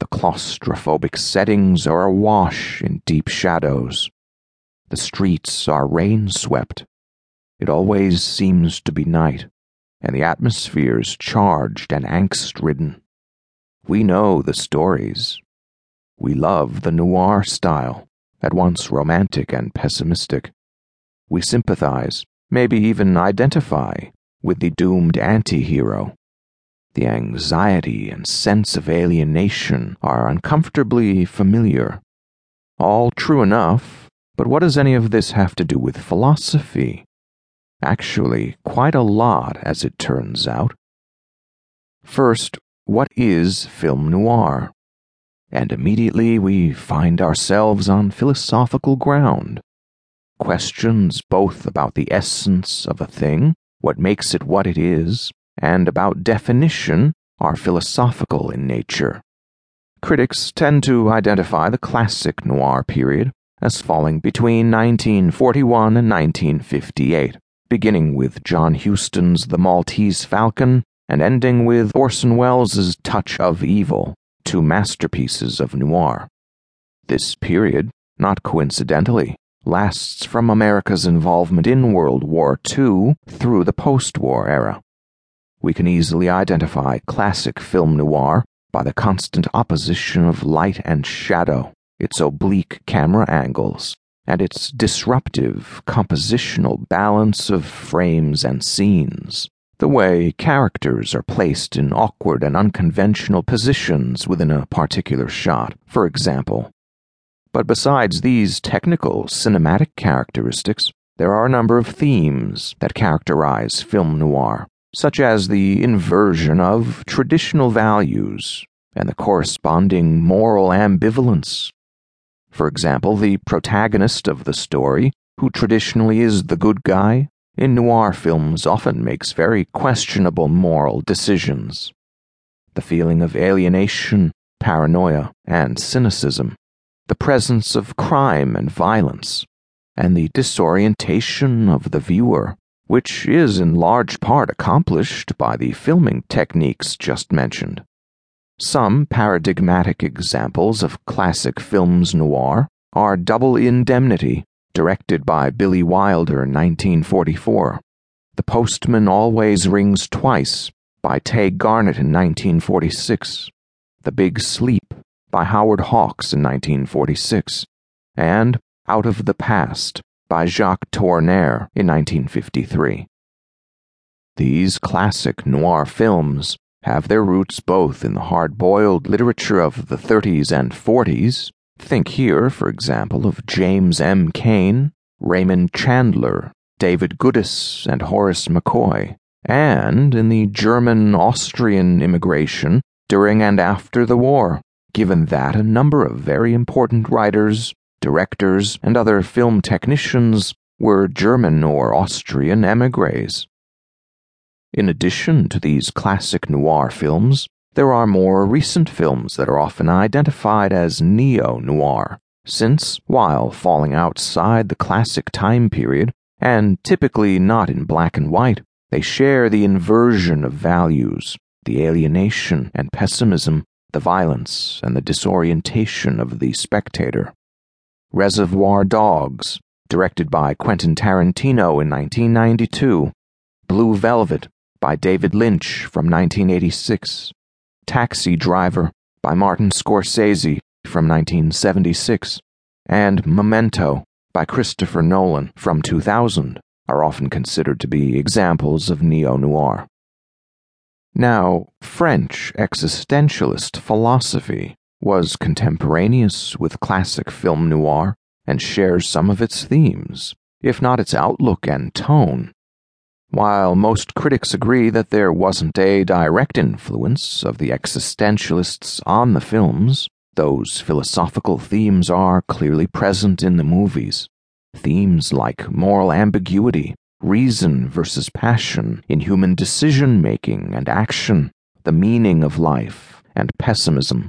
The claustrophobic settings are awash in deep shadows. The streets are rain swept. It always seems to be night, and the atmosphere is charged and angst ridden. We know the stories. We love the noir style, at once romantic and pessimistic. We sympathize, maybe even identify, with the doomed anti hero. The anxiety and sense of alienation are uncomfortably familiar. All true enough, but what does any of this have to do with philosophy? Actually, quite a lot, as it turns out. First, what is film noir? And immediately we find ourselves on philosophical ground. Questions both about the essence of a thing, what makes it what it is, and about definition are philosophical in nature. Critics tend to identify the classic noir period as falling between 1941 and 1958, beginning with John Huston's The Maltese Falcon and ending with Orson Welles' Touch of Evil, two masterpieces of noir. This period, not coincidentally, lasts from America's involvement in World War II through the post war era we can easily identify classic film noir by the constant opposition of light and shadow, its oblique camera angles, and its disruptive compositional balance of frames and scenes. The way characters are placed in awkward and unconventional positions within a particular shot, for example. But besides these technical cinematic characteristics, there are a number of themes that characterize film noir such as the inversion of traditional values and the corresponding moral ambivalence. For example, the protagonist of the story, who traditionally is the good guy, in noir films often makes very questionable moral decisions. The feeling of alienation, paranoia, and cynicism, the presence of crime and violence, and the disorientation of the viewer which is in large part accomplished by the filming techniques just mentioned. Some paradigmatic examples of classic films noir are Double Indemnity, directed by Billy Wilder in 1944, The Postman Always Rings Twice, by Tay Garnett in 1946, The Big Sleep, by Howard Hawks in 1946, and Out of the Past, by Jacques Tourneur in 1953. These classic noir films have their roots both in the hard boiled literature of the 30s and 40s. Think here, for example, of James M. Cain, Raymond Chandler, David Goodis, and Horace McCoy, and in the German Austrian immigration during and after the war, given that a number of very important writers directors, and other film technicians were German or Austrian emigres. In addition to these classic noir films, there are more recent films that are often identified as neo noir, since, while falling outside the classic time period, and typically not in black and white, they share the inversion of values, the alienation and pessimism, the violence and the disorientation of the spectator. Reservoir Dogs, directed by Quentin Tarantino in 1992, Blue Velvet by David Lynch from 1986, Taxi Driver by Martin Scorsese from 1976, and Memento by Christopher Nolan from 2000 are often considered to be examples of neo noir. Now, French existentialist philosophy was contemporaneous with classic film noir and shares some of its themes, if not its outlook and tone. While most critics agree that there wasn't a direct influence of the existentialists on the films, those philosophical themes are clearly present in the movies. Themes like moral ambiguity, reason versus passion in human decision making and action, the meaning of life, and pessimism